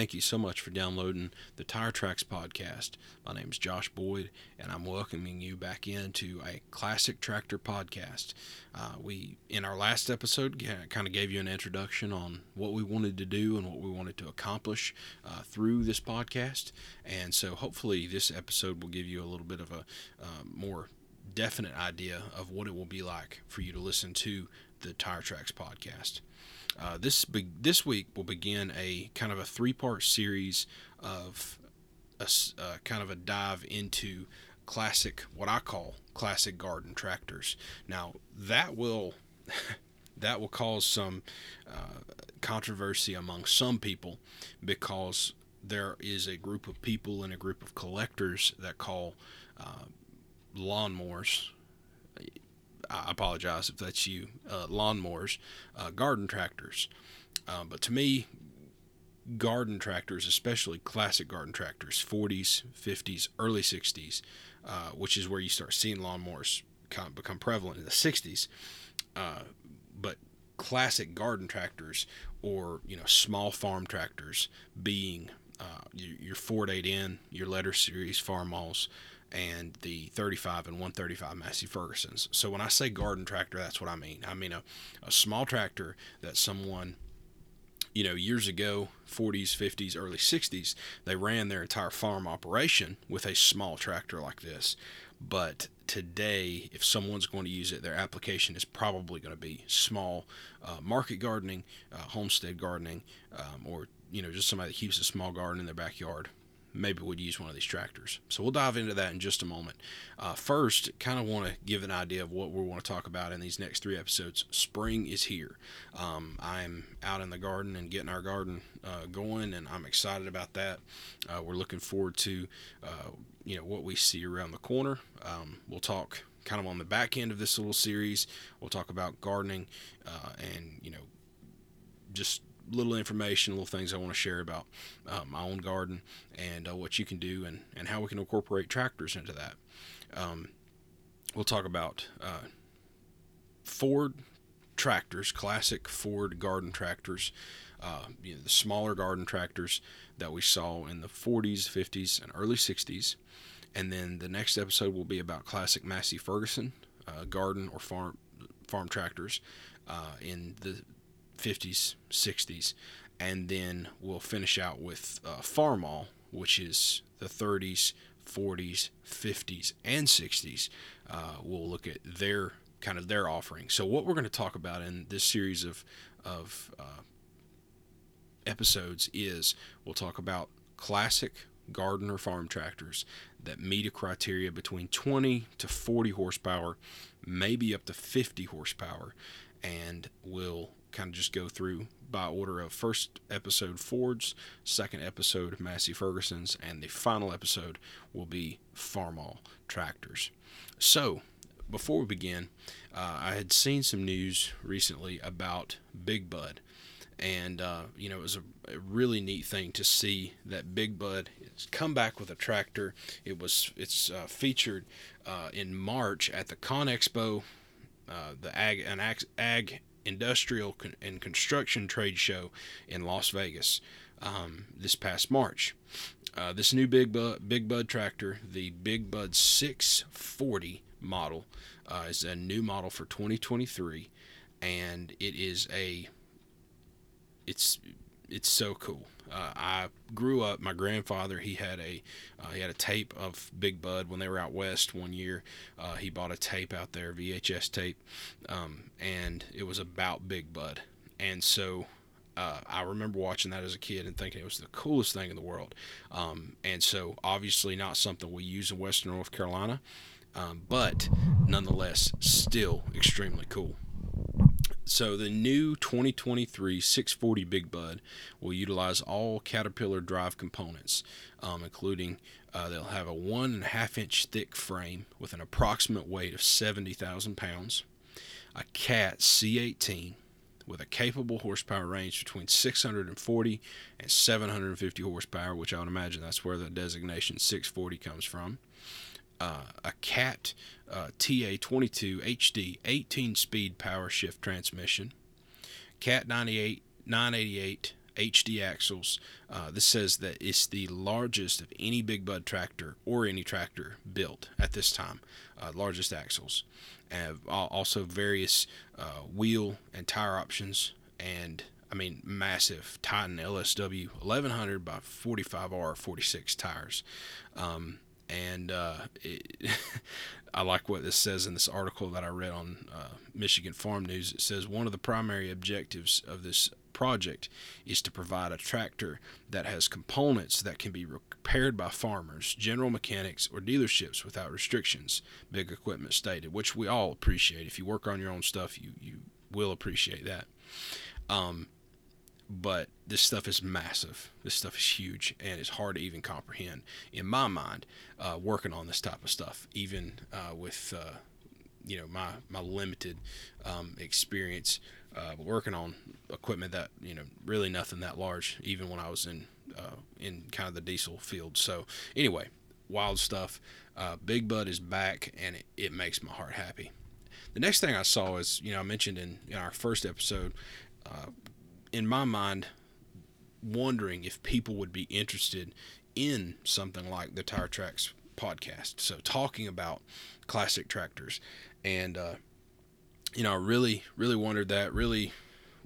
Thank you so much for downloading the Tire Tracks podcast. My name is Josh Boyd, and I'm welcoming you back into a classic tractor podcast. Uh, we, in our last episode, kind of gave you an introduction on what we wanted to do and what we wanted to accomplish uh, through this podcast. And so, hopefully, this episode will give you a little bit of a uh, more definite idea of what it will be like for you to listen to the Tire Tracks podcast. Uh, this be- this week will begin a kind of a three part series of a uh, kind of a dive into classic what I call classic garden tractors. Now that will that will cause some uh, controversy among some people because there is a group of people and a group of collectors that call uh, lawnmowers I apologize if that's you, uh, lawnmowers, uh, garden tractors. Uh, but to me, garden tractors, especially classic garden tractors, 40s, 50s, early 60s, uh, which is where you start seeing lawnmowers become prevalent in the 60s. Uh, but classic garden tractors or you know small farm tractors being uh, your, your Ford 8N, your letter series Farmalls, and the 35 and 135 Massey Fergusons. So when I say garden tractor, that's what I mean. I mean a, a small tractor that someone, you know, years ago, 40s, 50s, early 60s, they ran their entire farm operation with a small tractor like this. But today, if someone's going to use it, their application is probably going to be small uh, market gardening, uh, homestead gardening, um, or you know, just somebody that keeps a small garden in their backyard maybe we'd use one of these tractors. So we'll dive into that in just a moment. Uh, first, kind of want to give an idea of what we want to talk about in these next three episodes. Spring is here. Um, I'm out in the garden and getting our garden uh, going, and I'm excited about that. Uh, we're looking forward to uh, you know what we see around the corner. Um, we'll talk kind of on the back end of this little series. We'll talk about gardening uh, and you know just little information, little things I want to share about uh, my own garden and uh, what you can do and, and how we can incorporate tractors into that. Um, we'll talk about uh, Ford tractors, classic Ford garden tractors, uh, you know, the smaller garden tractors that we saw in the 40s, 50s, and early 60s. And then the next episode will be about classic Massey Ferguson uh, garden or farm farm tractors uh, in the 50s, 60s, and then we'll finish out with uh, Farmall, which is the 30s, 40s, 50s, and 60s. Uh, we'll look at their kind of their offering. So what we're going to talk about in this series of of uh, episodes is we'll talk about classic garden or farm tractors that meet a criteria between 20 to 40 horsepower, maybe up to 50 horsepower, and we'll kind of just go through by order of first episode Ford's, second episode Massey Ferguson's, and the final episode will be Farmall tractors. So, before we begin, uh, I had seen some news recently about Big Bud. And, uh, you know, it was a, a, really neat thing to see that Big Bud has come back with a tractor. It was, it's uh, featured uh, in March at the ConExpo, uh, the Ag, an Ag, Ag industrial and construction trade show in Las Vegas um, this past March. Uh, this new Big Bud, Big Bud tractor, the Big Bud 640 model, uh, is a new model for 2023, and it is a it's it's so cool. Uh, I grew up. My grandfather he had a uh, he had a tape of Big Bud when they were out west one year. Uh, he bought a tape out there, VHS tape, um, and it was about Big Bud. And so uh, I remember watching that as a kid and thinking it was the coolest thing in the world. Um, and so obviously not something we use in Western North Carolina, um, but nonetheless still extremely cool. So the new 2023 640 Big Bud will utilize all Caterpillar drive components, um, including uh, they'll have a one and a half inch thick frame with an approximate weight of 70,000 pounds, a Cat C18 with a capable horsepower range between 640 and 750 horsepower, which I would imagine that's where the designation 640 comes from uh, a CAT uh, TA22 HD 18 speed power shift transmission, CAT 98 988 HD axles. Uh, this says that it's the largest of any Big Bud tractor or any tractor built at this time. Uh, largest axles. And also various uh, wheel and tire options and I mean, massive Titan LSW 1100 by 45R 46 tires. Um, and uh, it, I like what this says in this article that I read on uh, Michigan Farm News. It says one of the primary objectives of this project is to provide a tractor that has components that can be repaired by farmers, general mechanics, or dealerships without restrictions. Big equipment stated, which we all appreciate. If you work on your own stuff, you you will appreciate that. Um, but this stuff is massive. This stuff is huge, and it's hard to even comprehend in my mind. Uh, working on this type of stuff, even uh, with uh, you know my my limited um, experience uh, working on equipment that you know really nothing that large, even when I was in uh, in kind of the diesel field. So anyway, wild stuff. Uh, Big Bud is back, and it, it makes my heart happy. The next thing I saw is, you know, I mentioned in, in our first episode, uh, in my mind, wondering if people would be interested in something like the Tire Tracks podcast. So, talking about classic tractors. And, uh, you know, I really, really wondered that, really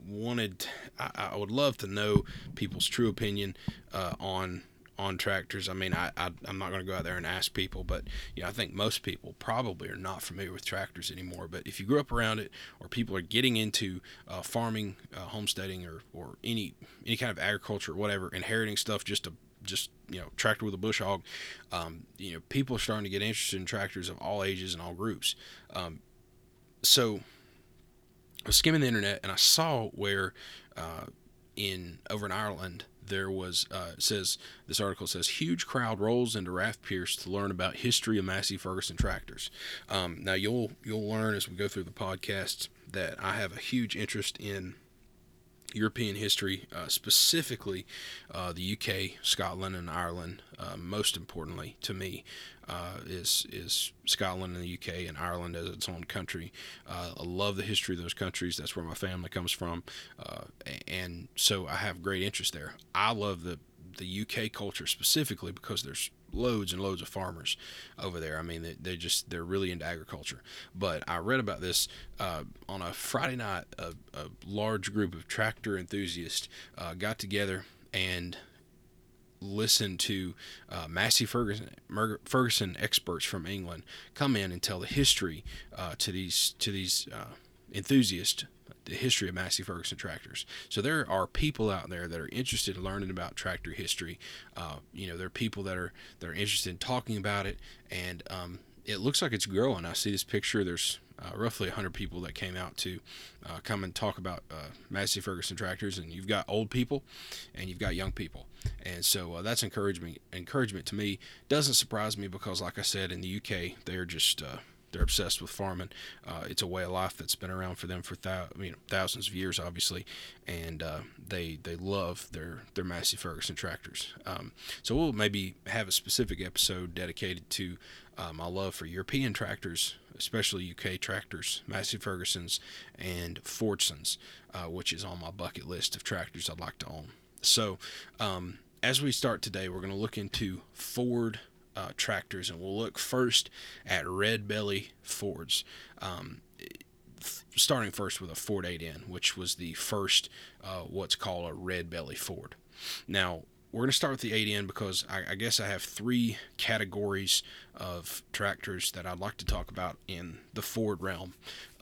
wanted, I, I would love to know people's true opinion uh, on on tractors. I mean, I, I am not going to go out there and ask people, but you know, I think most people probably are not familiar with tractors anymore. But if you grew up around it, or people are getting into uh, farming, uh, homesteading, or or any any kind of agriculture, or whatever, inheriting stuff just to just you know tractor with a bush hog, um, you know, people are starting to get interested in tractors of all ages and all groups. Um, so I was skimming the internet and I saw where uh, in over in Ireland there was uh, says this article says huge crowd rolls into Rathpierce to learn about history of Massey Ferguson tractors. Um, now you'll you'll learn as we go through the podcast that I have a huge interest in European history, uh, specifically uh, the UK, Scotland, and Ireland. Uh, most importantly to me uh, is is Scotland and the UK and Ireland as its own country. Uh, I love the history of those countries. That's where my family comes from, uh, and so I have great interest there. I love the the UK culture specifically because there's loads and loads of farmers over there. I mean, they, they just they're really into agriculture. But I read about this uh, on a Friday night. A, a, large group of tractor enthusiasts uh, got together and listened to uh, Massey Ferguson, Ferguson experts from England come in and tell the history uh, to these to these uh, enthusiasts the history of Massey Ferguson tractors. So there are people out there that are interested in learning about tractor history. Uh, you know, there are people that are that are interested in talking about it, and um, it looks like it's growing. I see this picture. There's uh, roughly 100 people that came out to uh, come and talk about uh, Massey Ferguson tractors, and you've got old people and you've got young people, and so uh, that's encouragement. Encouragement to me doesn't surprise me because, like I said, in the UK they're just uh, they're obsessed with farming. Uh, it's a way of life that's been around for them for you know, thousands of years, obviously, and uh, they they love their their Massey Ferguson tractors. Um, so we'll maybe have a specific episode dedicated to uh, my love for European tractors, especially UK tractors, Massey Fergusons, and Fordsons, uh, which is on my bucket list of tractors I'd like to own. So. Um, as we start today, we're going to look into Ford uh, tractors, and we'll look first at red belly Fords. Um, starting first with a Ford 8N, which was the first uh, what's called a red belly Ford. Now, we're going to start with the 8N because I, I, guess I have three categories of tractors that I'd like to talk about in the Ford realm.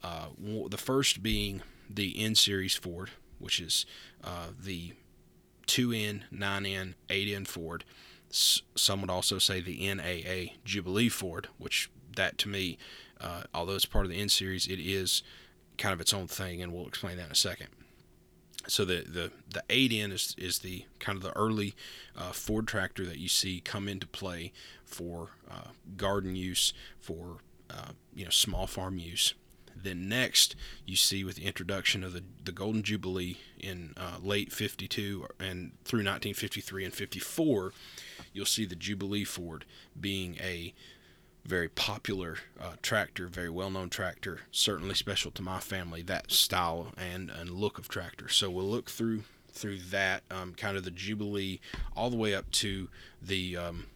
Uh, the first being the N Series Ford, which is uh, the 2N, 9N, 8N Ford. Some would also say the NAA Jubilee Ford, which that to me, uh, although it's part of the N series, it is kind of its own thing, and we'll explain that in a second. So the the the 8N is is the kind of the early uh, Ford tractor that you see come into play for uh, garden use, for uh, you know small farm use. Then next, you see with the introduction of the, the Golden Jubilee in uh, late 52 and through 1953 and 54, you'll see the Jubilee Ford being a very popular uh, tractor, very well known tractor, certainly special to my family, that style and, and look of tractor. So we'll look through through that um, kind of the Jubilee all the way up to the um,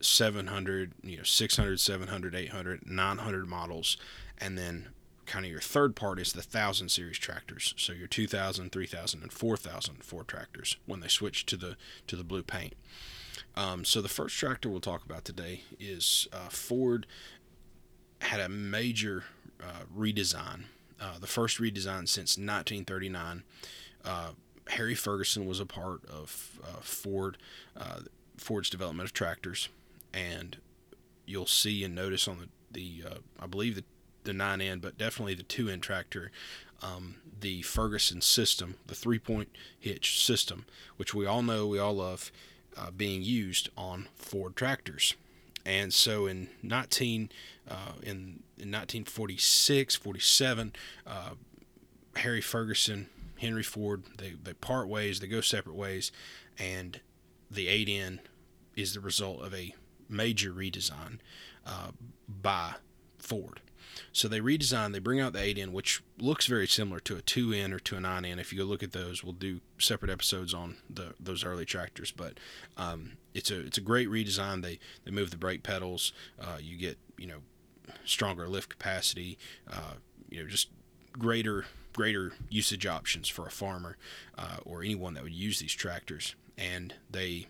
700, you know, 600, 700, 800, 900 models, and then kind of your third part is the 1000 series tractors. So your 2000, 3000, and 4000 Ford tractors when they switch to the to the blue paint. Um, so the first tractor we'll talk about today is uh, Ford had a major uh, redesign. Uh, the first redesign since 1939. Uh, Harry Ferguson was a part of uh, Ford, uh, Ford's development of tractors, and you'll see and notice on the the I believe the the 9N, but definitely the 2N tractor, um, the Ferguson system, the three point hitch system, which we all know, we all love, uh, being used on Ford tractors. And so in 19 uh, in, in 1946, 47, uh, Harry Ferguson, Henry Ford, they, they part ways, they go separate ways, and the 8N is the result of a major redesign uh, by Ford. So they redesign, they bring out the 8N, which looks very similar to a 2N or to a 9N. If you look at those, we'll do separate episodes on the those early tractors. But um, it's a it's a great redesign. They they move the brake pedals. Uh, you get you know stronger lift capacity. Uh, you know just greater greater usage options for a farmer uh, or anyone that would use these tractors. And they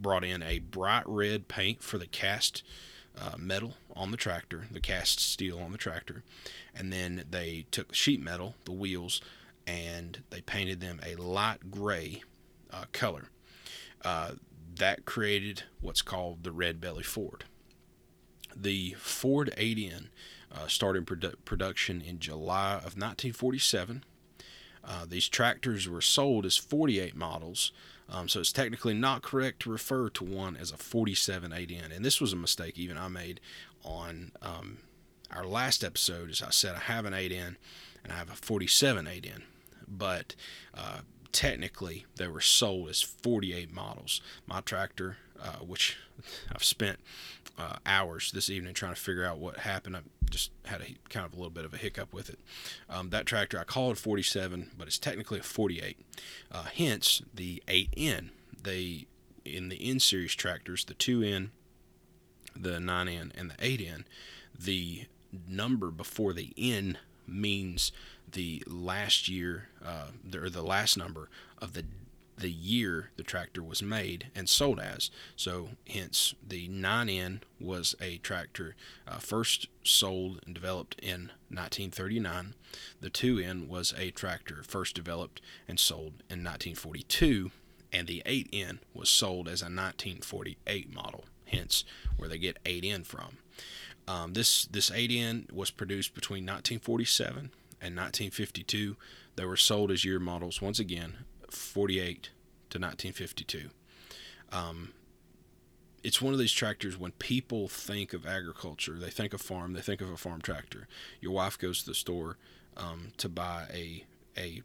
brought in a bright red paint for the cast uh, metal on the tractor, the cast steel on the tractor, and then they took sheet metal, the wheels, and they painted them a light gray uh, color. Uh, that created what's called the Red Belly Ford. The Ford 8N uh, started produ- production in July of 1947. Uh, these tractors were sold as 48 models um, so it's technically not correct to refer to one as a 47 8N. And this was a mistake even I made on um, our last episode. As I said, I have an 8N and I have a 47 8N. But uh, technically, they were sold as 48 models. My tractor, uh, which I've spent uh, hours this evening trying to figure out what happened. I just had a kind of a little bit of a hiccup with it. Um, that tractor I call it 47, but it's technically a 48. Uh, hence the 8N. They in the N series tractors, the 2N, the 9N, and the 8N, the number before the N means the last year, uh, or the last number of the the year the tractor was made and sold as. So, hence, the 9N was a tractor uh, first sold and developed in 1939. The 2N was a tractor first developed and sold in 1942. And the 8N was sold as a 1948 model, hence where they get 8N from. Um, this this 8N was produced between 1947 and 1952. They were sold as year models once again 48 to 1952. Um, it's one of these tractors when people think of agriculture, they think of farm, they think of a farm tractor. Your wife goes to the store um, to buy a a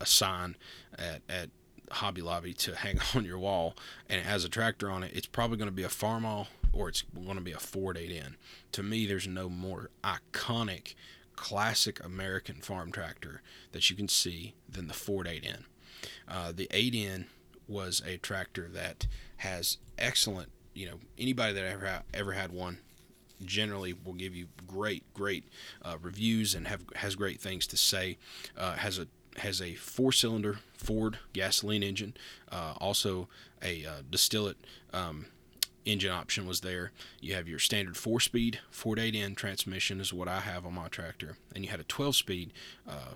a sign at, at Hobby Lobby to hang on your wall, and it has a tractor on it. It's probably going to be a Farmall or it's going to be a Ford 8N. To me, there's no more iconic, classic American farm tractor that you can see than the Ford 8N. Uh, the 8N was a tractor that has excellent, you know, anybody that ever ever had one generally will give you great, great uh, reviews and have has great things to say. Uh, has a has a four-cylinder Ford gasoline engine, uh, also a uh, distillate um, engine option was there. You have your standard four-speed Ford 8N transmission is what I have on my tractor, and you had a 12-speed uh,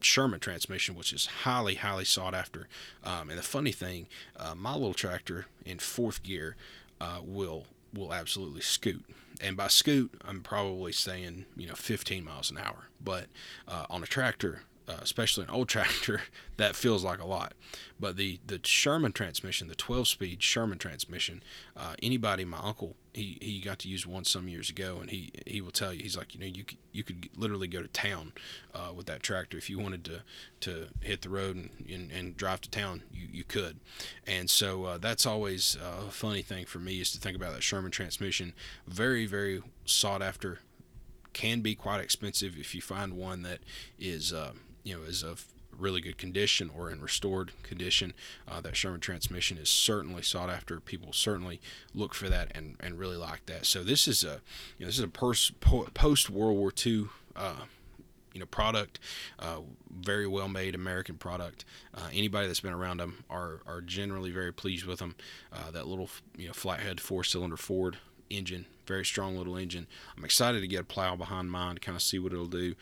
Sherman transmission, which is highly, highly sought after. Um, and the funny thing, uh, my little tractor in fourth gear uh, will will absolutely scoot. And by scoot, I'm probably saying you know 15 miles an hour. But uh, on a tractor, uh, especially an old tractor, that feels like a lot. But the the Sherman transmission, the 12 speed Sherman transmission, uh, anybody, my uncle, he, he got to use one some years ago, and he he will tell you, he's like, you know, you could, you could literally go to town uh, with that tractor if you wanted to to hit the road and, and, and drive to town, you, you could. And so uh, that's always a funny thing for me is to think about that Sherman transmission, very very sought after. Can be quite expensive if you find one that is uh, you know is of really good condition or in restored condition, uh, that Sherman transmission is certainly sought after. People certainly look for that and, and really like that. So this is a you know, this is a post World War II. Uh, you know product, uh, very well made American product. Uh, anybody that's been around them are are generally very pleased with them. Uh, that little you know flathead four cylinder Ford engine, very strong little engine. I'm excited to get a plow behind mine to kind of see what it'll do,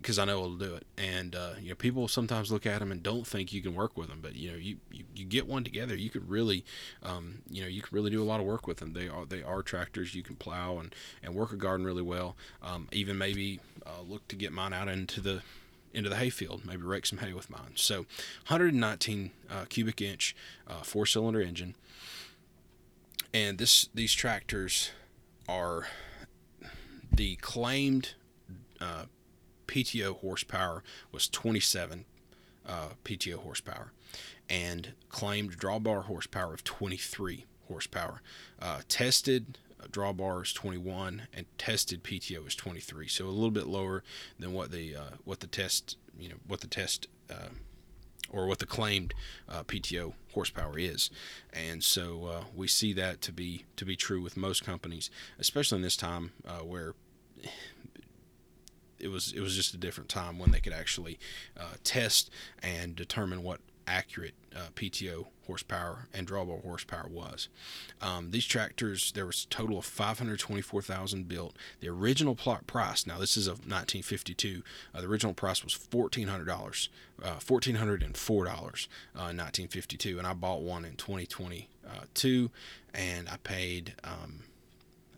because I know it'll do it. And uh, you know, people sometimes look at them and don't think you can work with them, but you know, you, you, you get one together, you could really, um, you know, you can really do a lot of work with them. They are they are tractors you can plow and and work a garden really well. Um, even maybe uh, look to get mine out into the into the hayfield, maybe rake some hay with mine. So, 119 uh, cubic inch uh, four cylinder engine and this these tractors are the claimed uh, PTO horsepower was 27 uh, PTO horsepower, and claimed drawbar horsepower of 23 horsepower. Uh, tested uh, drawbar is 21, and tested PTO is 23. So a little bit lower than what the uh, what the test you know what the test uh, or what the claimed uh, PTO horsepower is, and so uh, we see that to be to be true with most companies, especially in this time uh, where it was it was just a different time when they could actually uh, test and determine what accurate uh, PTO horsepower and drawbar horsepower was. Um, these tractors, there was a total of 524,000 built. The original plot price, now this is of 1952, uh, the original price was $1,400, uh, $1,404 uh, in 1952, and I bought one in 2022, and I paid. Um,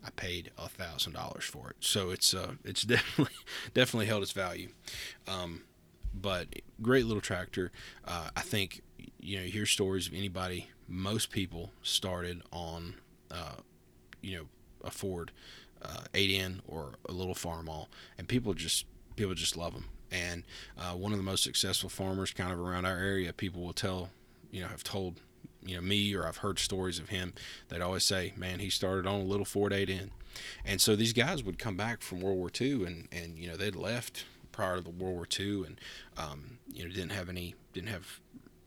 I paid a thousand dollars for it, so it's uh, it's definitely definitely held its value. Um, but great little tractor. Uh, I think you know you hear stories of anybody. Most people started on uh, you know a Ford uh, 8N or a little Farmall, and people just people just love them. And uh, one of the most successful farmers, kind of around our area, people will tell you know have told you know me or I've heard stories of him that always say, "Man, he started on a little Ford 8N." And so these guys would come back from World War II, and and you know they'd left prior to the World War II, and um, you know didn't have any didn't have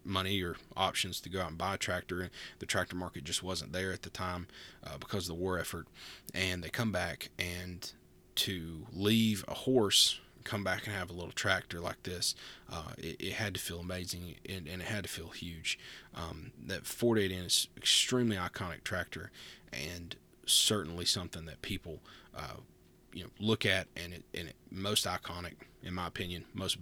money or options to go out and buy a tractor. And the tractor market just wasn't there at the time uh, because of the war effort, and they come back and to leave a horse come back and have a little tractor like this, uh, it, it, had to feel amazing and, and, it had to feel huge. Um, that Ford 8N is extremely iconic tractor and certainly something that people uh, you know look at and it, and it, most iconic in my opinion most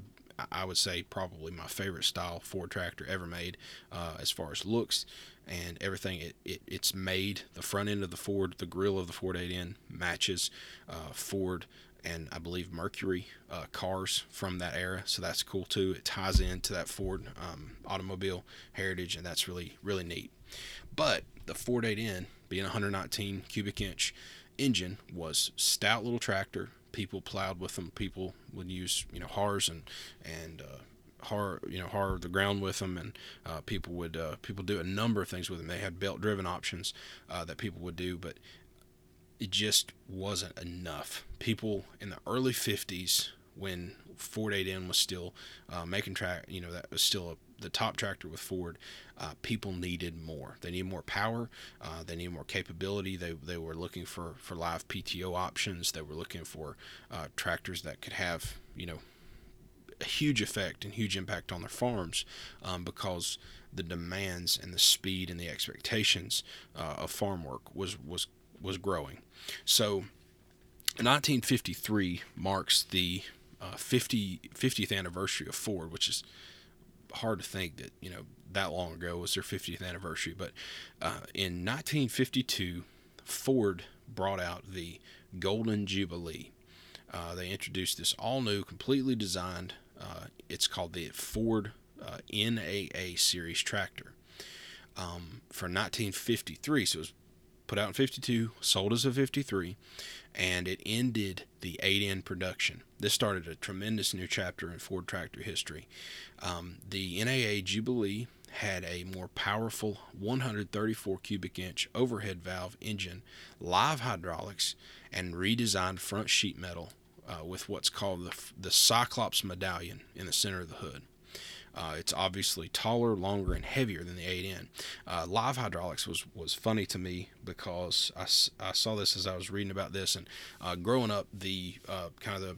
I would say probably my favorite style Ford tractor ever made uh, as far as looks and everything it, it it's made the front end of the Ford the grill of the Ford 8N matches uh, Ford and I believe Mercury uh, cars from that era so that's cool too it ties into that Ford um, automobile heritage and that's really really neat but the Ford 8N being 119 cubic inch engine was stout little tractor. People plowed with them. People would use you know hars and and uh, har you know har the ground with them, and uh, people would uh, people do a number of things with them. They had belt driven options uh, that people would do, but it just wasn't enough. People in the early 50s when Ford 8N was still uh, making track, you know, that was still a the top tractor with Ford, uh, people needed more. They needed more power. Uh, they needed more capability. They, they were looking for, for live PTO options. They were looking for uh, tractors that could have, you know, a huge effect and huge impact on their farms um, because the demands and the speed and the expectations uh, of farm work was, was, was growing. So 1953 marks the uh, 50, 50th anniversary of Ford, which is hard to think that you know that long ago was their 50th anniversary. But uh, in 1952, Ford brought out the Golden Jubilee. Uh, they introduced this all new, completely designed. Uh, it's called the Ford uh, NAA series tractor um, for 1953. So it was put out in 52, sold as a 53, and it ended the 8N production. This started a tremendous new chapter in Ford tractor history. Um, the NAA Jubilee had a more powerful 134 cubic inch overhead valve engine, live hydraulics, and redesigned front sheet metal uh, with what's called the, the Cyclops medallion in the center of the hood. Uh, it's obviously taller, longer, and heavier than the 8N. Uh, live hydraulics was, was funny to me because I, I saw this as I was reading about this. And uh, growing up, the uh, kind of the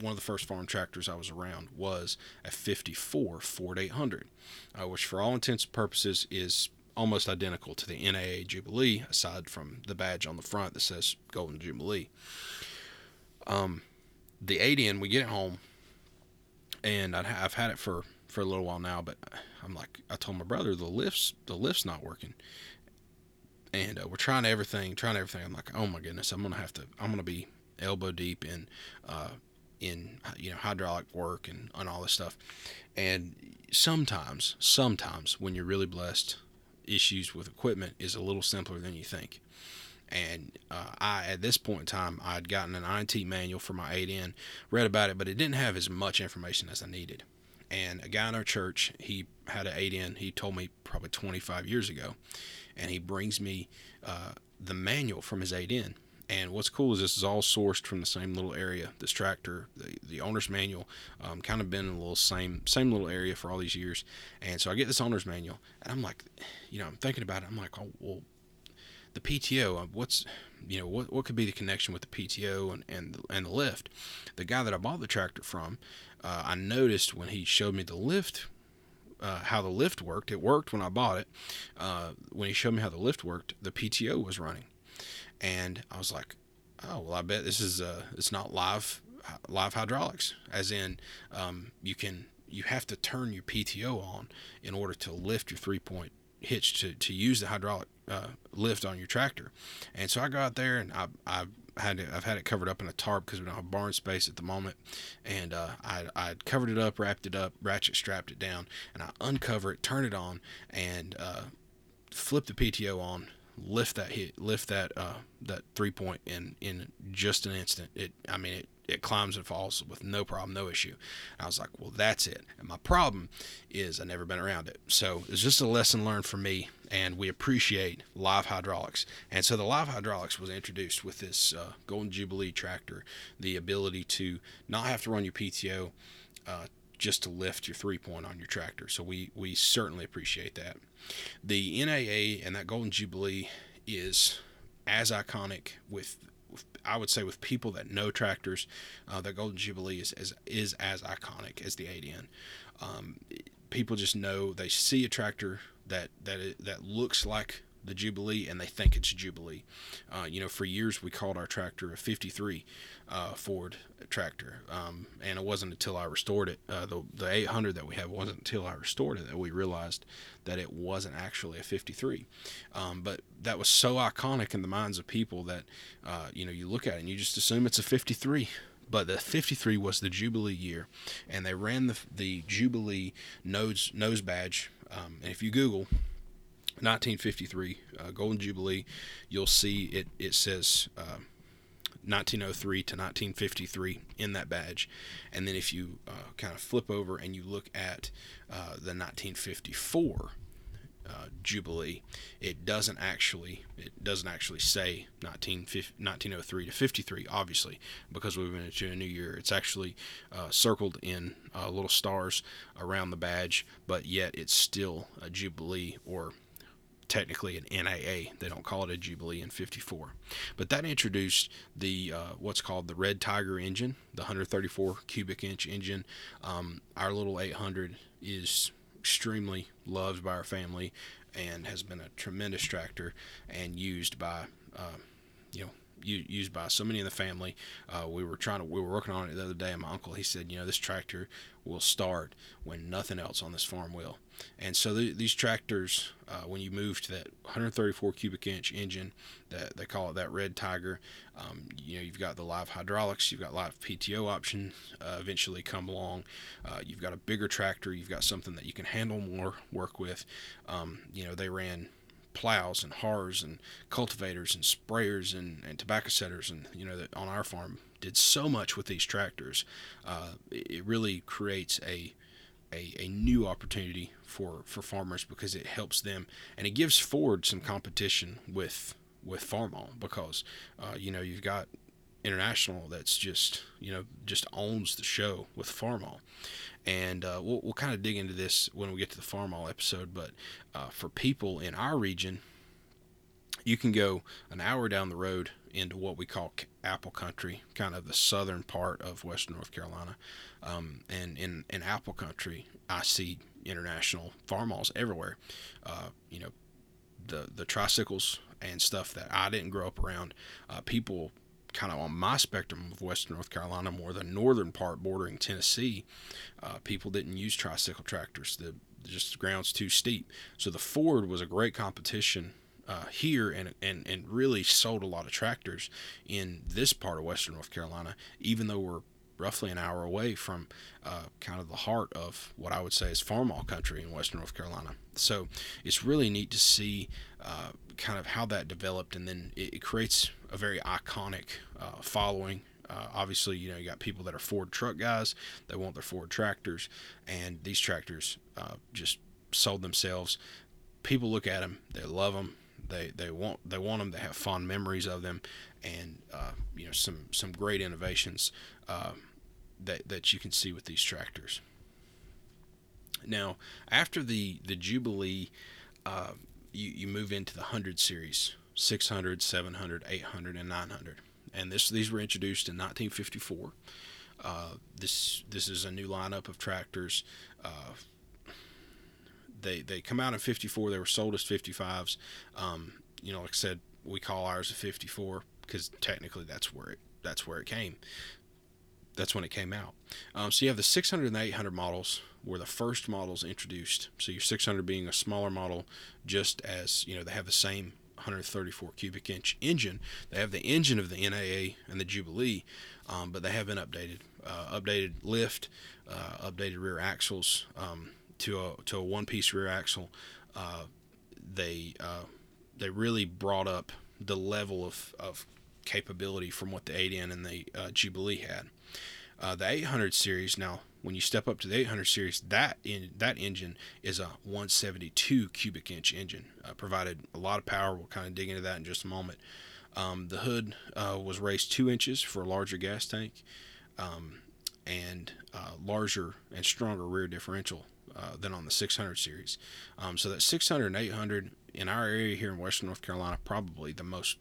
one of the first farm tractors I was around was a 54 Ford 800, uh, which for all intents and purposes is almost identical to the NAA Jubilee, aside from the badge on the front that says Golden Jubilee. Um, the 8N, we get it home, and i have had it for, for a little while now, but I'm like, I told my brother the lift's the lift's not working, and uh, we're trying everything, trying everything. I'm like, oh my goodness, I'm gonna have to, I'm gonna be elbow deep in, uh, in you know hydraulic work and, and all this stuff, and sometimes, sometimes when you're really blessed, issues with equipment is a little simpler than you think. And uh, I, at this point in time, I had gotten an I&T manual for my 8N, read about it, but it didn't have as much information as I needed. And a guy in our church, he had an 8N. He told me probably 25 years ago, and he brings me uh, the manual from his 8N. And what's cool is this is all sourced from the same little area. This tractor, the, the owner's manual, um, kind of been in a little same same little area for all these years. And so I get this owner's manual, and I'm like, you know, I'm thinking about it. I'm like, oh, well, the PTO, uh, what's you know what what could be the connection with the PTO and and and the lift? The guy that I bought the tractor from, uh, I noticed when he showed me the lift. Uh, how the lift worked. It worked when I bought it. Uh, when he showed me how the lift worked, the PTO was running and I was like, oh well, I bet this is uh, it's not live live hydraulics, as in um, you can you have to turn your PTO on in order to lift your three point hitch to, to use the hydraulic uh, lift on your tractor. And so I go out there and I, I had it, I've had it covered up in a tarp because we don't have barn space at the moment. And uh, I I covered it up, wrapped it up, ratchet strapped it down, and I uncover it, turn it on, and uh, flip the PTO on, lift that hit, lift that uh, that three point in in just an instant. It, I mean, it it climbs and falls with no problem, no issue. I was like, well, that's it. And my problem is I never been around it, so it's just a lesson learned for me. And we appreciate live hydraulics. And so the live hydraulics was introduced with this uh, Golden Jubilee tractor, the ability to not have to run your PTO. Uh, just to lift your three point on your tractor. So we, we certainly appreciate that. The NAA and that Golden Jubilee is as iconic with, with I would say with people that know tractors, uh, the Golden Jubilee is, is is as iconic as the 8N. Um, people just know they see a tractor that that that looks like the Jubilee and they think it's Jubilee. Uh, you know, for years we called our tractor a 53 uh, Ford tractor, um, and it wasn't until I restored it, uh, the, the 800 that we have, wasn't until I restored it that we realized that it wasn't actually a 53. Um, but that was so iconic in the minds of people that, uh, you know, you look at it and you just assume it's a 53 but the 53 was the Jubilee year, and they ran the, the Jubilee nose nose badge. Um, and if you Google 1953 uh, Golden Jubilee, you'll see it. It says uh, 1903 to 1953 in that badge, and then if you uh, kind of flip over and you look at uh, the 1954 uh, Jubilee, it doesn't actually it doesn't actually say 1903 to 53, obviously, because we've been into a new year. It's actually uh, circled in little stars around the badge, but yet it's still a Jubilee or technically an NAA. They don't call it a Jubilee in 54. But that introduced the uh, what's called the Red Tiger engine, the 134 cubic inch engine. Um, our little 800 is extremely loved by our family and has been a tremendous tractor and used by uh, you know used by so many in the family. Uh, we were trying to, we were working on it the other day, and my uncle he said, you know, this tractor will start when nothing else on this farm will. And so the, these tractors, uh, when you move to that 134 cubic inch engine, that they call it that Red Tiger, um, you know, you've got the live hydraulics, you've got live PTO option uh, eventually come along. Uh, you've got a bigger tractor, you've got something that you can handle more, work with. Um, you know, they ran plows and hars and cultivators and sprayers and, and tobacco setters and you know that on our farm did so much with these tractors. Uh, it really creates a, a a new opportunity for for farmers because it helps them and it gives Ford some competition with with Farmall because uh, you know you've got International that's just you know just owns the show with Farmall, and uh, we'll we'll kind of dig into this when we get to the Farmall episode. But uh, for people in our region, you can go an hour down the road into what we call apple country, kind of the southern part of western North Carolina. Um, and in, in apple country, I see international Farmalls everywhere. Uh, you know, the, the tricycles and stuff that I didn't grow up around, uh, people kind of on my spectrum of western North Carolina, more the northern part bordering Tennessee, uh, people didn't use tricycle tractors. The just the ground's too steep. So the Ford was a great competition uh, here and, and, and really sold a lot of tractors in this part of Western North Carolina, even though we're roughly an hour away from uh, kind of the heart of what I would say is farmall country in Western North Carolina. So it's really neat to see uh, kind of how that developed, and then it, it creates a very iconic uh, following. Uh, obviously, you know, you got people that are Ford truck guys, they want their Ford tractors, and these tractors uh, just sold themselves. People look at them, they love them, they they want they want them they have fond memories of them, and uh, you know some some great innovations uh, that that you can see with these tractors. Now, after the the Jubilee, uh, you you move into the hundred series, 600, 700, 800, and 900, and this these were introduced in 1954. Uh, this this is a new lineup of tractors. Uh, they they come out in 54. They were sold as 55s. Um, you know, like I said, we call ours a 54 because technically that's where it that's where it came. That's when it came out. Um, so you have the 600 and the 800 models were the first models introduced. So your 600 being a smaller model, just as you know they have the same 134 cubic inch engine. They have the engine of the NAA and the Jubilee, um, but they have been updated. Uh, updated lift, uh, updated rear axles. Um, to a to a one piece rear axle, uh, they uh, they really brought up the level of, of capability from what the 8N and the uh, Jubilee had. Uh, the 800 series now, when you step up to the 800 series, that in that engine is a 172 cubic inch engine, uh, provided a lot of power. We'll kind of dig into that in just a moment. Um, the hood uh, was raised two inches for a larger gas tank. Um, and larger and stronger rear differential uh, than on the 600 series. Um, so that 600 and 800 in our area here in Western North Carolina, probably the most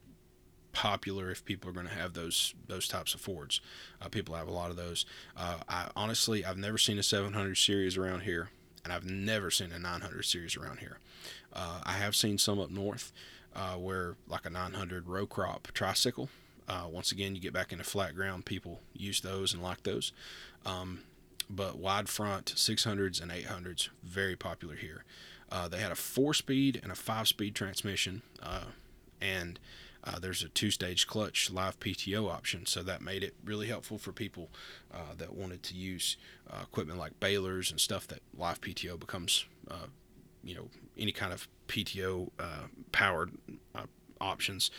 popular if people are going to have those those types of Fords. Uh, people have a lot of those. Uh, I honestly, I've never seen a 700 series around here, and I've never seen a 900 series around here. Uh, I have seen some up north uh, where like a 900 row crop tricycle. Uh, once again, you get back into flat ground, people use those and like those. Um, but wide front 600s and 800s very popular here. Uh, they had a four-speed and a five-speed transmission, and uh, there's a two-stage clutch live PTO option, so that made it really helpful for people uh, that wanted to use uh, equipment like balers and stuff that live PTO becomes, uh, you know, any kind of PTO powered options.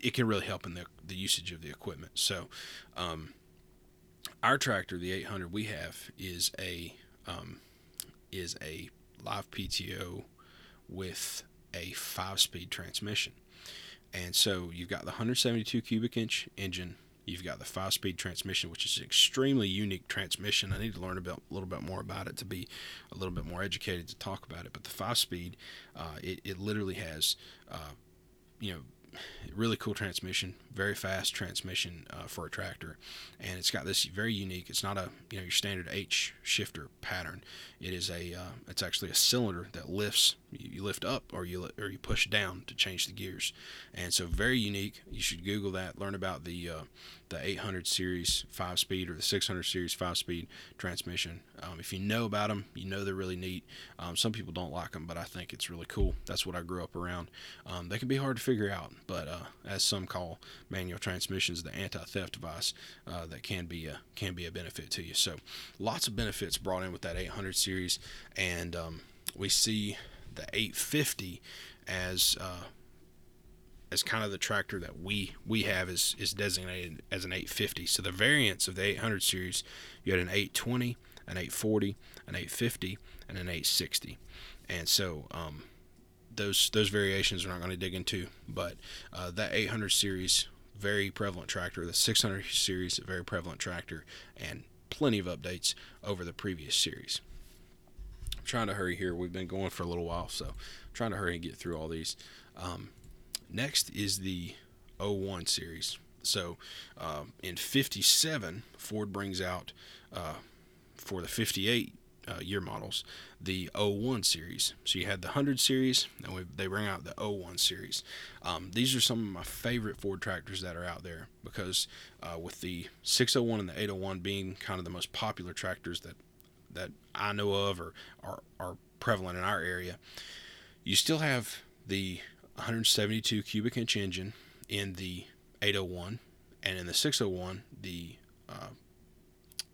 it can really help in the, the usage of the equipment. So, um, our tractor, the 800 we have, is a um, is a live PTO with a five-speed transmission, and so you've got the 172 cubic inch engine. You've got the five-speed transmission, which is an extremely unique transmission. I need to learn a little bit more about it to be a little bit more educated to talk about it. But the five-speed, uh, it, it literally has, uh, you know, really cool transmission, very fast transmission uh, for a tractor, and it's got this very unique. It's not a you know your standard H shifter pattern. It is a uh, it's actually a cylinder that lifts. You, lift up or you or you push down to change the gears, and so very unique. You should Google that, learn about the uh, the 800 series five speed or the 600 series five speed transmission. Um, if you know about them, you know they're really neat. Um, some people don't like them, but I think it's really cool. That's what I grew up around. Um, they can be hard to figure out, but uh, as some call manual transmissions, the anti-theft device uh, that can be a can be a benefit to you. So lots of benefits brought in with that 800 series, and um, we see the 850 as uh, as kind of the tractor that we we have is is designated as an 850. So the variants of the 800 series, you had an 820, an 840, an 850, and an 860. And so um, those those variations we're not going to dig into, but uh, that 800 series very prevalent tractor. The 600 series, very prevalent tractor, and plenty of updates over the previous series. I'm trying to hurry here. We've been going for a little while, so I'm trying to hurry and get through all these. Um, next is the 01 series. So uh, in 57, Ford brings out uh, for the 58 uh, year models the 01 series. So you had the 100 series, and we, they bring out the 01 series. Um, these are some of my favorite Ford tractors that are out there because uh, with the 601 and the 801 being kind of the most popular tractors that that I know of or are, are prevalent in our area, you still have the 172 cubic inch engine in the 801 and in the 601 the uh,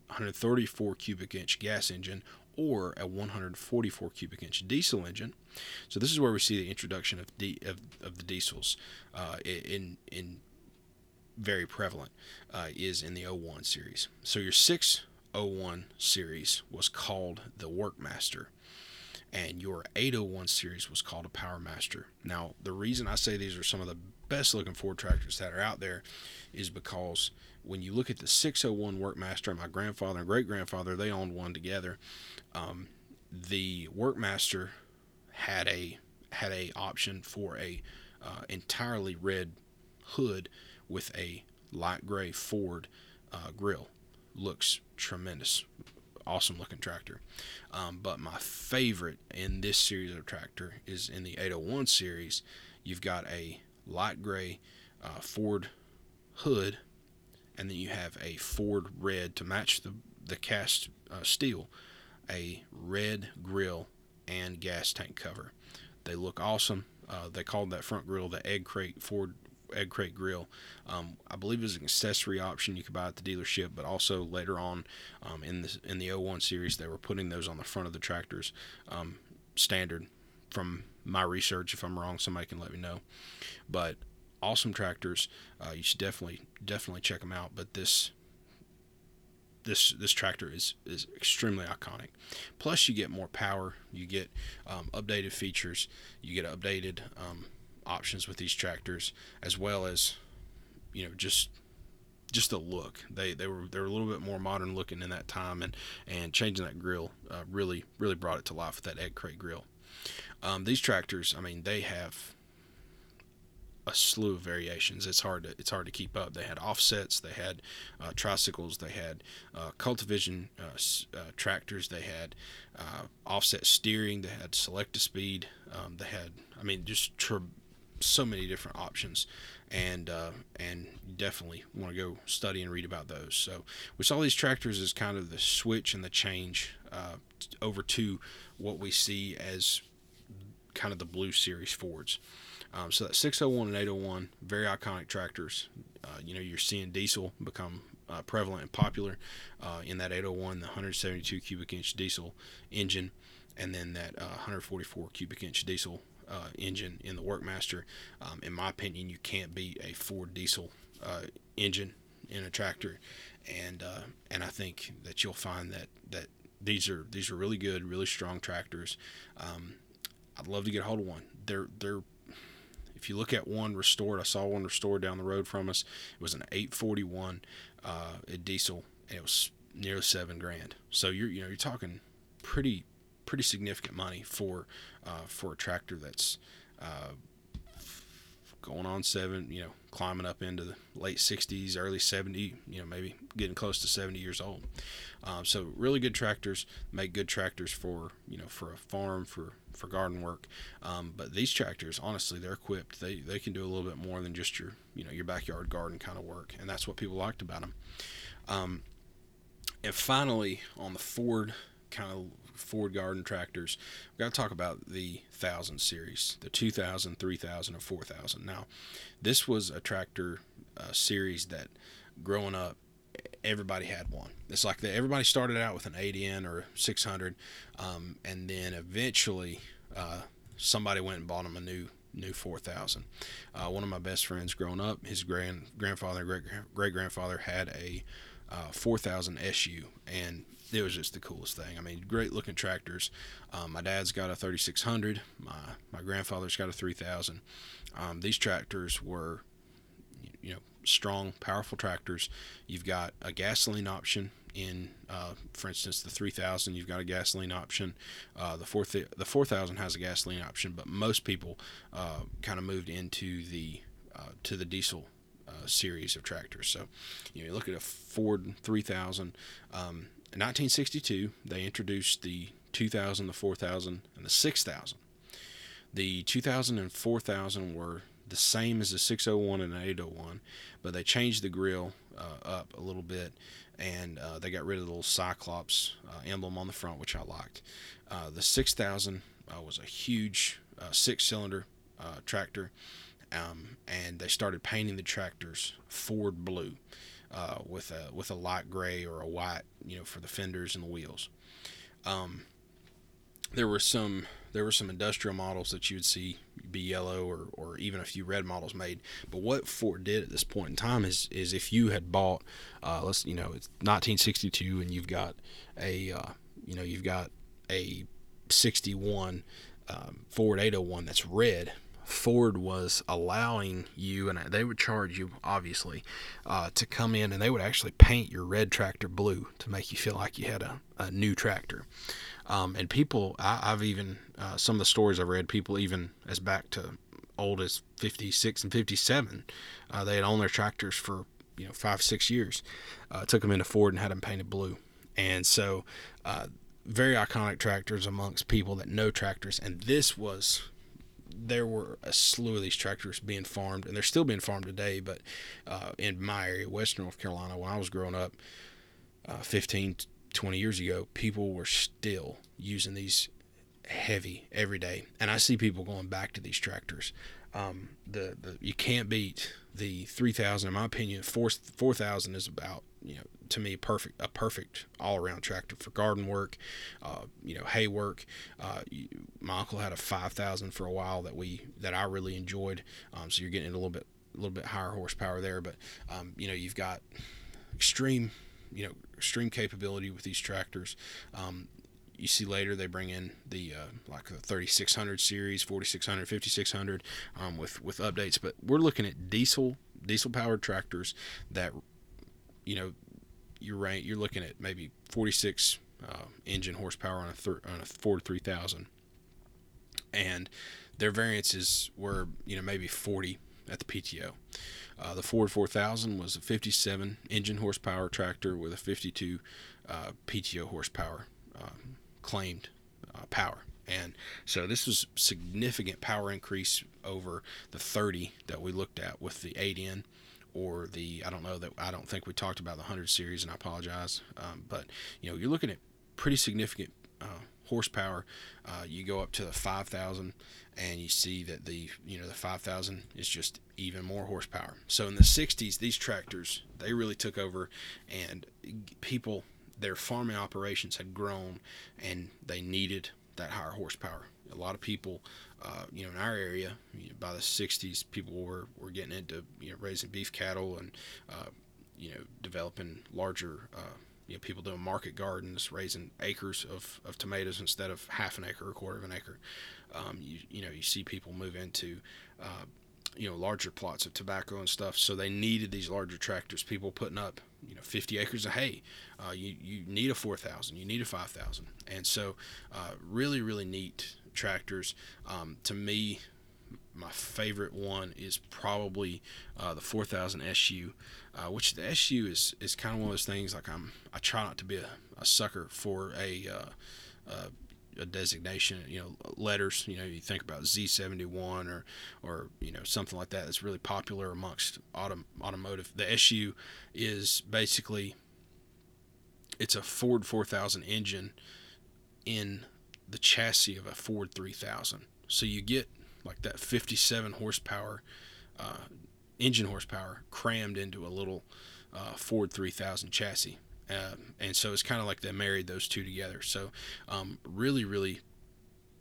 134 cubic inch gas engine or a 144 cubic inch diesel engine. So this is where we see the introduction of di- of, of the diesels uh, in in very prevalent uh, is in the 01 series. So your 601 series was called the Workmaster and your 801 series was called a Power Master. Now, the reason I say these are some of the best looking Ford tractors that are out there is because when you look at the 601 Workmaster, my grandfather and great grandfather, they owned one together. Um, the Workmaster had a had a option for a uh, entirely red hood with a light gray Ford uh, grill. Looks tremendous awesome looking tractor. Um, but my favorite in this series of tractor is in the 801 series. You've got a light gray uh, Ford hood, and then you have a Ford red to match the the cast uh, steel, a red grill and gas tank cover. They look awesome. Uh, they called that front grill the egg crate Ford egg crate grill. Um, I believe it was an accessory option you could buy at the dealership, but also later on um, in the in the 01 series they were putting those on the front of the tractors um, standard. From my research, if I'm wrong, somebody can let me know. But awesome tractors. Uh, you should definitely definitely check them out. But this this this tractor is is extremely iconic. Plus, you get more power. You get um, updated features. You get updated um, options with these tractors, as well as you know just just the look. They they were they were a little bit more modern looking in that time, and and changing that grill uh, really really brought it to life with that egg crate grill. Um, these tractors, I mean, they have a slew of variations. It's hard to it's hard to keep up. They had offsets, they had uh, tricycles, they had uh, Cultivision uh, uh tractors, they had uh, offset steering, they had select speed, um, they had I mean just tr- so many different options, and uh, and definitely want to go study and read about those. So we saw these tractors as kind of the switch and the change uh, over to what we see as kind of the Blue Series Fords. Um, so that 601 and 801, very iconic tractors. Uh, you know, you're seeing diesel become uh, prevalent and popular uh, in that 801, the 172 cubic inch diesel engine, and then that 144 cubic inch diesel uh, engine in the Workmaster. Um, in my opinion, you can't beat a Ford diesel uh, engine in a tractor, and uh, and I think that you'll find that that these are these are really good, really strong tractors. Um, I'd love to get a hold of one. They're they're if you look at one restored, I saw one restored down the road from us. It was an 841 uh, a diesel, and it was nearly seven grand. So you're you know you're talking pretty pretty significant money for uh, for a tractor that's uh, going on seven, you know, climbing up into the late 60s, early 70, you know, maybe getting close to 70 years old. Um, so really good tractors make good tractors for you know for a farm for for garden work. Um, but these tractors, honestly, they're equipped. They they can do a little bit more than just your you know your backyard garden kind of work, and that's what people liked about them. Um, and finally, on the Ford kind of Ford garden tractors, we've got to talk about the 1000 series, the 2000, 3000, and 4000. Now, this was a tractor uh, series that growing up, everybody had one. It's like that everybody started out with an 8N or 600, um, and then eventually uh, somebody went and bought them a new new 4000. Uh, one of my best friends growing up, his grand grandfather, great great grandfather had a uh, 4000 SU, and it was just the coolest thing. I mean, great looking tractors. Um, my dad's got a 3600. My my grandfather's got a 3000. Um, these tractors were, you know, strong, powerful tractors. You've got a gasoline option in, uh, for instance, the 3000. You've got a gasoline option. Uh, the four the 4000 has a gasoline option, but most people uh, kind of moved into the uh, to the diesel uh, series of tractors. So, you know, you look at a Ford 3000. Um, in 1962, they introduced the 2000, the 4000, and the 6000. The 2000 and 4000 were the same as the 601 and the 801, but they changed the grill uh, up a little bit and uh, they got rid of the little Cyclops uh, emblem on the front, which I liked. Uh, the 6000 uh, was a huge uh, six cylinder tractor, um, and they started painting the tractors Ford blue. With a with a light gray or a white, you know, for the fenders and the wheels. Um, there were some there were some industrial models that you would see be yellow or, or even a few red models made. But what Ford did at this point in time is is if you had bought, uh, let's you know it's 1962 and you've got a uh, you know you've got a 61 um, Ford 801 that's red. Ford was allowing you, and they would charge you, obviously, uh, to come in and they would actually paint your red tractor blue to make you feel like you had a, a new tractor. Um, and people, I, have even uh, some of the stories I've read, people even as back to old as 56 and 57, uh, they had owned their tractors for you know five six years. Uh, took them into Ford and had them painted blue, and so uh, very iconic tractors amongst people that know tractors. And this was there were a slew of these tractors being farmed, and they're still being farmed today. But uh, in my area, Western North Carolina, when I was growing up, uh, 15, 20 years ago, people were still using these heavy every day, and I see people going back to these tractors. Um, the, the you can't beat the 3000 in my opinion 4 4000 is about you know to me perfect a perfect all-around tractor for garden work uh, you know hay work uh, you, my uncle had a 5000 for a while that we that I really enjoyed um, so you're getting a little bit a little bit higher horsepower there but um, you know you've got extreme you know extreme capability with these tractors. Um, you see later they bring in the uh, like the 3600 series, 4600, 5600 um, with with updates. But we're looking at diesel diesel powered tractors that you know you're right. You're looking at maybe 46 uh, engine horsepower on a thir- on a Ford 3000, and their variances were you know maybe 40 at the PTO. Uh, the Ford 4000 was a 57 engine horsepower tractor with a 52 uh, PTO horsepower uh, claimed uh, power. And so this was significant power increase over the 30 that we looked at with the 8N or the I don't know that I don't think we talked about the 100 series and I apologize. Um, but you know you're looking at pretty significant uh, horsepower. Uh, you go up to the 5,000 and you see that the you know the 5000 is just even more horsepower so in the 60s these tractors they really took over and people their farming operations had grown and they needed that higher horsepower a lot of people uh, you know in our area you know, by the 60s people were, were getting into you know raising beef cattle and uh, you know developing larger uh, you know, people doing market gardens, raising acres of, of tomatoes instead of half an acre or a quarter of an acre. Um, you, you know, you see people move into, uh, you know, larger plots of tobacco and stuff. So they needed these larger tractors. People putting up, you know, 50 acres of hay. Uh, you, you need a 4,000, you need a 5,000. And so, uh, really, really neat tractors. Um, to me, my favorite one is probably uh, the 4000 SU, uh, which the SU is, is kind of one of those things like I'm I try not to be a, a sucker for a, uh, a designation, you know, letters. You know, you think about Z71 or or you know something like that that's really popular amongst auto, automotive. The SU is basically it's a Ford 4000 engine in the chassis of a Ford 3000. So you get like that 57 horsepower uh, engine horsepower crammed into a little uh, Ford 3000 chassis. Uh, and so it's kind of like they married those two together. So um, really, really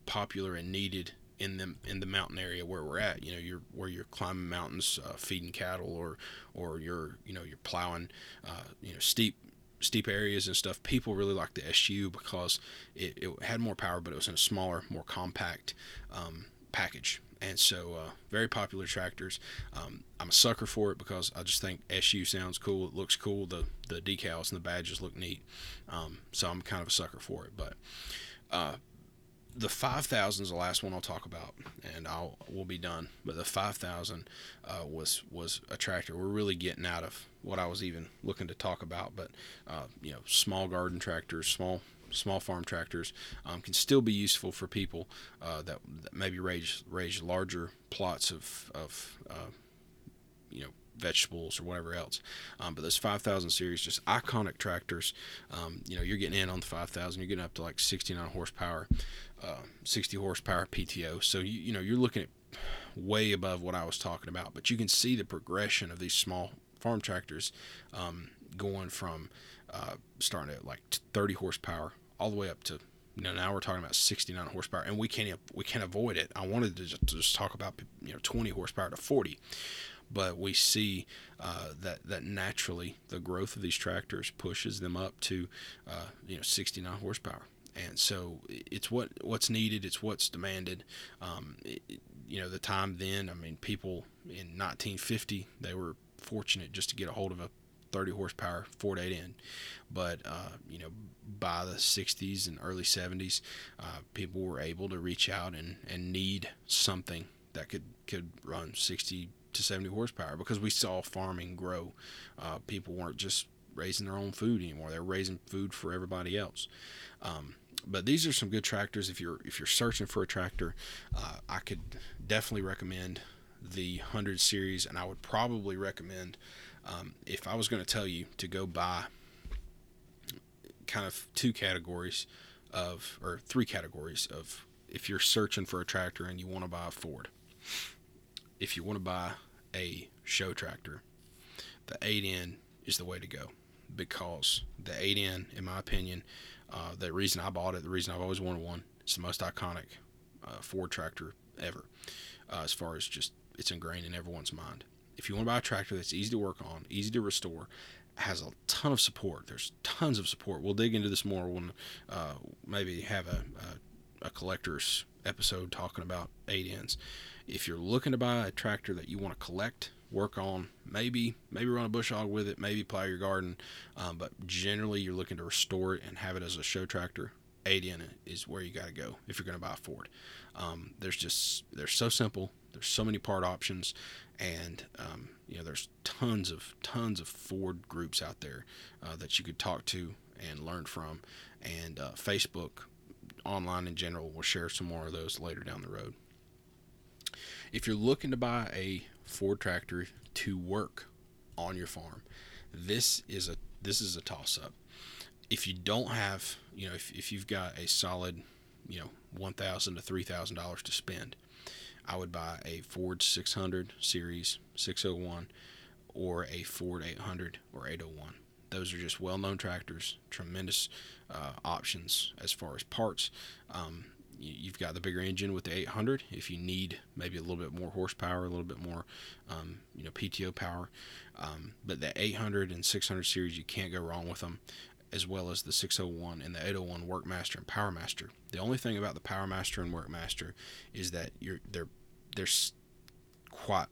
popular and needed in the in the mountain area where we're at. You know, you're where you're climbing mountains, uh, feeding cattle, or or you're you know you're plowing, uh, you know steep steep areas and stuff. People really like the SU because it, it had more power, but it was in a smaller, more compact um, package. and so uh, very popular tractors. Um, I'm a sucker for it because I just think SU sounds cool. It looks cool. The the decals and the badges look neat. Um, so I'm kind of a sucker for it. But uh, the 5000 is the last one I'll talk about, and I'll we'll be done. But the 5000 uh, was was a tractor. We're really getting out of what I was even looking to talk about. But uh, you know, small garden tractors, small small farm tractors um, can still be useful for people uh, that, that, maybe raise raise larger plots of of uh, you know vegetables or whatever else. Um, but those 5000 series, just iconic tractors. Um, you know, you're getting in on the 5000, you're getting up to like 69 horsepower, uh, 60 horsepower PTO. So you you know you're looking at way above what I was talking about. But you can see the progression of these small farm tractors um, going from uh, starting at like 30 horsepower all the way up to you know now we're talking about 69 horsepower and we can't we can't avoid it i wanted to just, to just talk about you know 20 horsepower to 40 but we see uh, that that naturally the growth of these tractors pushes them up to uh, you know 69 horsepower and so it's what what's needed it's what's demanded um, it, you know the time then i mean people in 1950 they were fortunate just to get a hold of a 30 horsepower Ford 8N. But, uh, you know, by the 60s and early 70s, uh, people were able to reach out and, and need something that could, could run 60 to 70 horsepower because we saw farming grow. Uh, people weren't just raising their own food anymore; they're raising food for everybody else. Um, but these are some good tractors. If you're if you're searching for a tractor, uh, I could definitely recommend the 100 series, and I would probably recommend um, if I was going to tell you to go buy kind of two categories of, or three categories of, if you're searching for a tractor and you want to buy a Ford, if you want to buy a show tractor, the 8N is the way to go because the 8N, in my opinion, uh, the reason I bought it, the reason I've always wanted one, it's the most iconic uh, Ford tractor ever, uh, as far as just it's ingrained in everyone's mind if you want to buy a tractor that's easy to work on, easy to restore, has a ton of support. There's tons of support. We'll dig into this more when uh, maybe have a, a, a collector's episode talking about 8Ns. If you're looking to buy a tractor that you want to collect, work on, maybe maybe run a bush hog with it, maybe plow your garden, um, but generally you're looking to restore it and have it as a show tractor. 8N is where you got to go if you're going to buy a Ford. Um, there's just they're so simple. There's so many part options, and um, you know there's tons of tons of Ford groups out there uh, that you could talk to and learn from, and uh, Facebook, online in general, We'll share some more of those later down the road. If you're looking to buy a Ford tractor to work on your farm, this is a this is a toss up. If you don't have, you know, if, if you've got a solid, you know, one thousand to three thousand dollars to spend, I would buy a Ford 600 Series 601 or a Ford 800 or 801. Those are just well known tractors, tremendous uh, options as far as parts. Um, you've got the bigger engine with the 800 if you need maybe a little bit more horsepower a little bit more um, you know pto power um, but the 800 and 600 series you can't go wrong with them as well as the 601 and the 801 workmaster and powermaster. The only thing about the powermaster and workmaster is that you're they're they're quite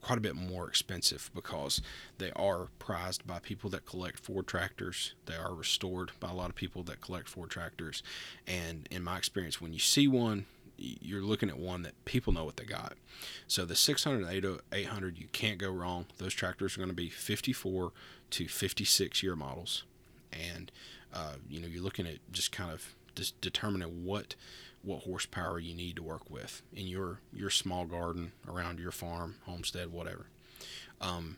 quite a bit more expensive because they are prized by people that collect Ford tractors. They are restored by a lot of people that collect Ford tractors. And in my experience, when you see one, you're looking at one that people know what they got. So the 600 and 800, you can't go wrong. Those tractors are going to be 54 to 56 year models. And, uh, you know, you're looking at just kind of just determining what what horsepower you need to work with in your your small garden around your farm, homestead, whatever. Um,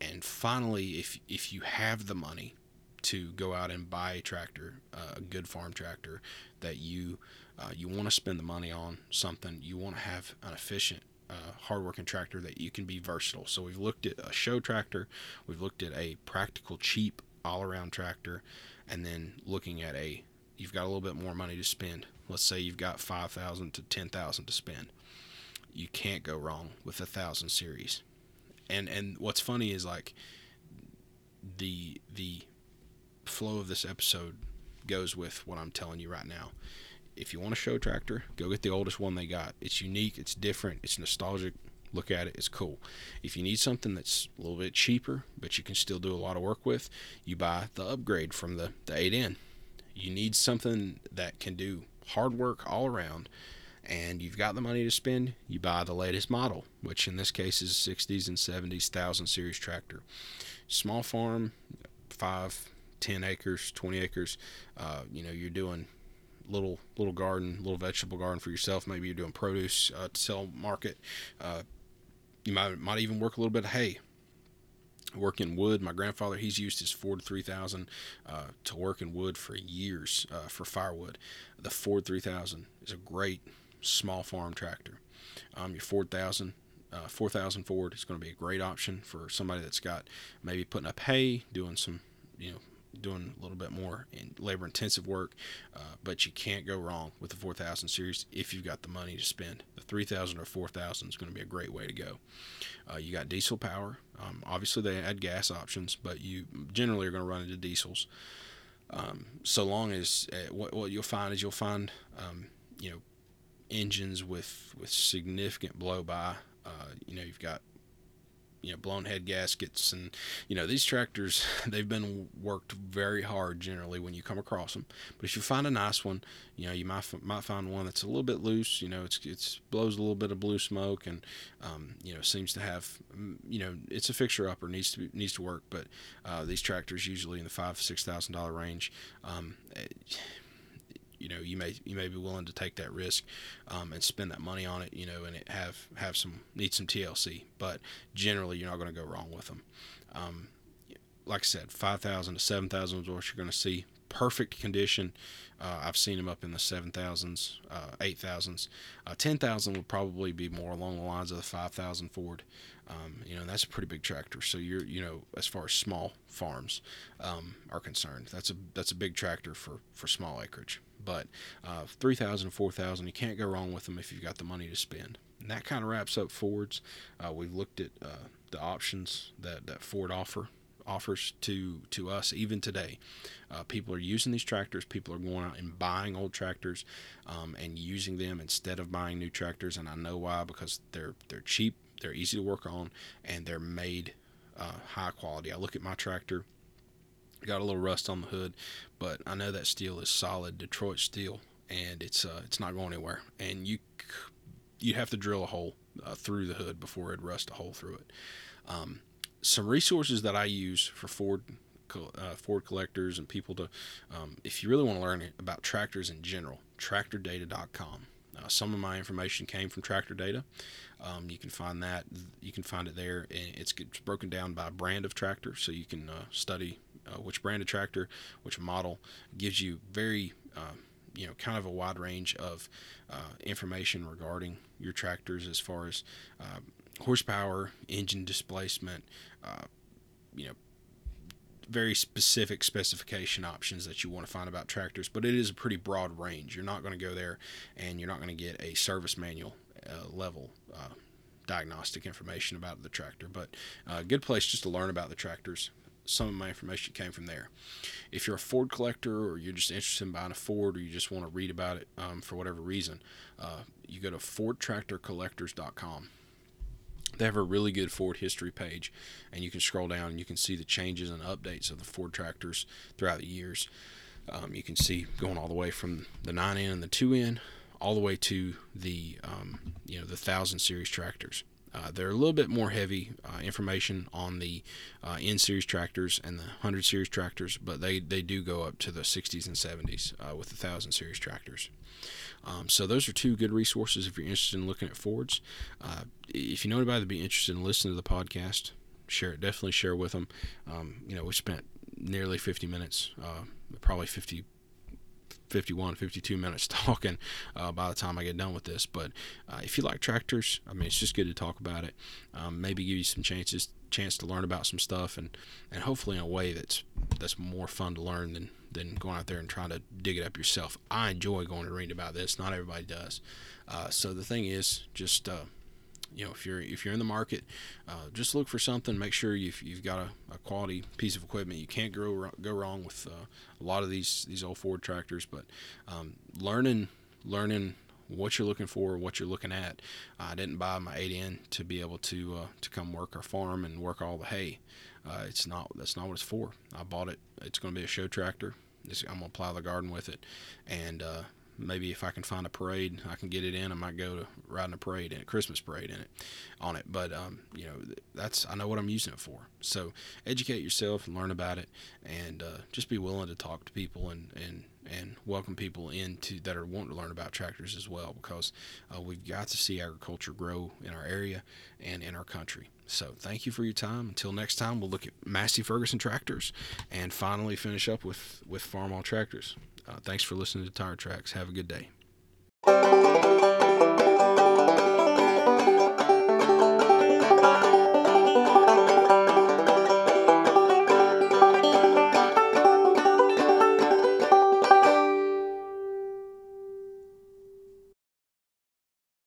and finally, if if you have the money to go out and buy a tractor, uh, a good farm tractor that you uh, you want to spend the money on something, you want to have an efficient uh, hardworking tractor that you can be versatile. So we've looked at a show tractor, we've looked at a practical, cheap, all-around tractor, and then looking at a you've got a little bit more money to spend. Let's say you've got 5000 to 10000 to spend. You can't go wrong with a 1000 series. And and what's funny is like the the flow of this episode goes with what I'm telling you right now. if you want a show tractor, go get the oldest one they got. It's unique, it's different, it's nostalgic. Look at it, it's cool. If you need something that's a little bit cheaper, but you can still do a lot of work with, you buy the upgrade from the, the 8N. You need something that can do hard work all around, and you've got the money to spend, you buy the latest model, which in this case is 60s and 70s 1000 series tractor. Small farm, 5, 10 acres, 20 acres, uh, you know, you're doing little little garden, little vegetable garden for yourself. Maybe you're doing produce uh, to sell market. Uh, you might might even work a little bit of hay. Work in wood. My grandfather he's used his Ford 3000 uh, to work in wood for years uh, for firewood. The Ford 3000 is a great small farm tractor. Um, your Ford 1000 uh, 4000 Ford is going to be a great option for somebody that's got maybe putting up hay, doing some, you know, doing a little bit more in labor intensive work, uh, but you can't go wrong with the 4000 series if you've got the money to spend. The 3000 or 4000 is going to be a great way to go. Uh, you got diesel power. Um, obviously, they add gas options, but you generally are going to run into diesels. Um, so long as uh, what, what you'll find is you'll find, um, you know, engines with, with significant blow by. Uh, you know, you've got you know blown head gaskets and you know these tractors they've been worked very hard generally when you come across them but if you find a nice one you know you might might find one that's a little bit loose you know it's it's blows a little bit of blue smoke and um, you know seems to have mm, you know it's a fixture upper needs to needs to work. But uh, these tractors usually in the five six thousand dollar range um, it, eh, you know you may you may be willing to take that risk um, and spend that money on it you know and it have have some need some TLC but generally you're not going to go wrong with them um, like I said 5,000 to 7,000 is what you're going to see perfect condition uh, I've seen them up in the 7,000s uh, 8,000s uh, 10,000 would probably be more along the lines of the 5,000 Ford um, you know, that's a pretty big tractor. So you're, you know, as far as small farms um, are concerned, that's a that's a big tractor for for small acreage. But uh, 3,000, 4,000, you can't go wrong with them if you've got the money to spend. And that kind of wraps up Fords. Uh, we've looked at uh, the options that, that Ford offer offers to to us even today. Uh, people are using these tractors. People are going out and buying old tractors um, and using them instead of buying new tractors. And I know why because they're they're cheap they're easy to work on, and they're made uh, high quality. I look at my tractor, got a little rust on the hood, but I know that steel is solid Detroit steel, and it's uh, it's not going anywhere. And you you have to drill a hole uh, through the hood before it rust a hole through it. Um, some resources that I use for Ford uh, Ford collectors and people to, um, if you really want to learn about tractors in general, tractordata.com. Uh, some of my information came from Tractor Data. Um, you can find that. You can find it there, and it's, it's broken down by brand of tractor, so you can uh, study uh, which brand of tractor, which model. gives you very um, you know kind of a wide range of uh, information regarding your tractors as far as uh, horsepower, engine displacement, uh, you know very specific specification options that you want to find about tractors, but it is a pretty broad range. You're not going to go there and you're not going to get a service manual uh, level uh, diagnostic information about the tractor, but a uh, good place just to learn about the tractors. Some of my information came from there. If you're a Ford collector or you're just interested in buying a Ford or you just want to read about it um, for whatever reason, uh, you go to FordTractorCollectors.com they have a really good Ford history page, and you can scroll down and you can see the changes and updates of the Ford tractors throughout the years. Um, you can see going all the way from the 9N and the 2N all the way to the um, you know the 1000 series tractors. Uh, they're a little bit more heavy uh, information on the uh, N series tractors and the 100 series tractors, but they, they do go up to the 60s and 70s uh, with the 1000 series tractors. Um, so those are two good resources if you're interested in looking at Fords. Uh, if you know anybody that'd be interested in listening to the podcast, share it. Definitely share with them. Um, you know, we spent nearly 50 minutes, probably 50 51, 52 minutes talking uh, by the time I get done with this. But uh, if you like tractors, I mean, it's just good to talk about it. Um, maybe give you some chances, chance to learn about some stuff, and and hopefully in a way that's that's more fun to learn than than going out there and trying to dig it up yourself. I enjoy going to read about this. Not everybody does. Uh, so the thing is, just uh, you know, if you're if you're in the market, uh, just look for something. Make sure you've, you've got a, a quality piece of equipment. You can't go go wrong with uh, a lot of these these old Ford tractors. But um, learning learning what you're looking for, what you're looking at. I didn't buy my 8N to be able to uh, to come work our farm and work all the hay. Uh, it's not that's not what it's for. I bought it. It's going to be a show tractor. It's, I'm going to plow the garden with it, and uh, maybe if I can find a parade, I can get it in. I might go to riding a parade in a Christmas parade in it, on it. But um, you know, that's I know what I'm using it for. So educate yourself and learn about it, and uh, just be willing to talk to people and and and welcome people into that are wanting to learn about tractors as well because uh, we've got to see agriculture grow in our area and in our country. So thank you for your time. Until next time, we'll look at Massey Ferguson tractors and finally finish up with with Farmall tractors. Uh, thanks for listening to Tire Tracks. Have a good day.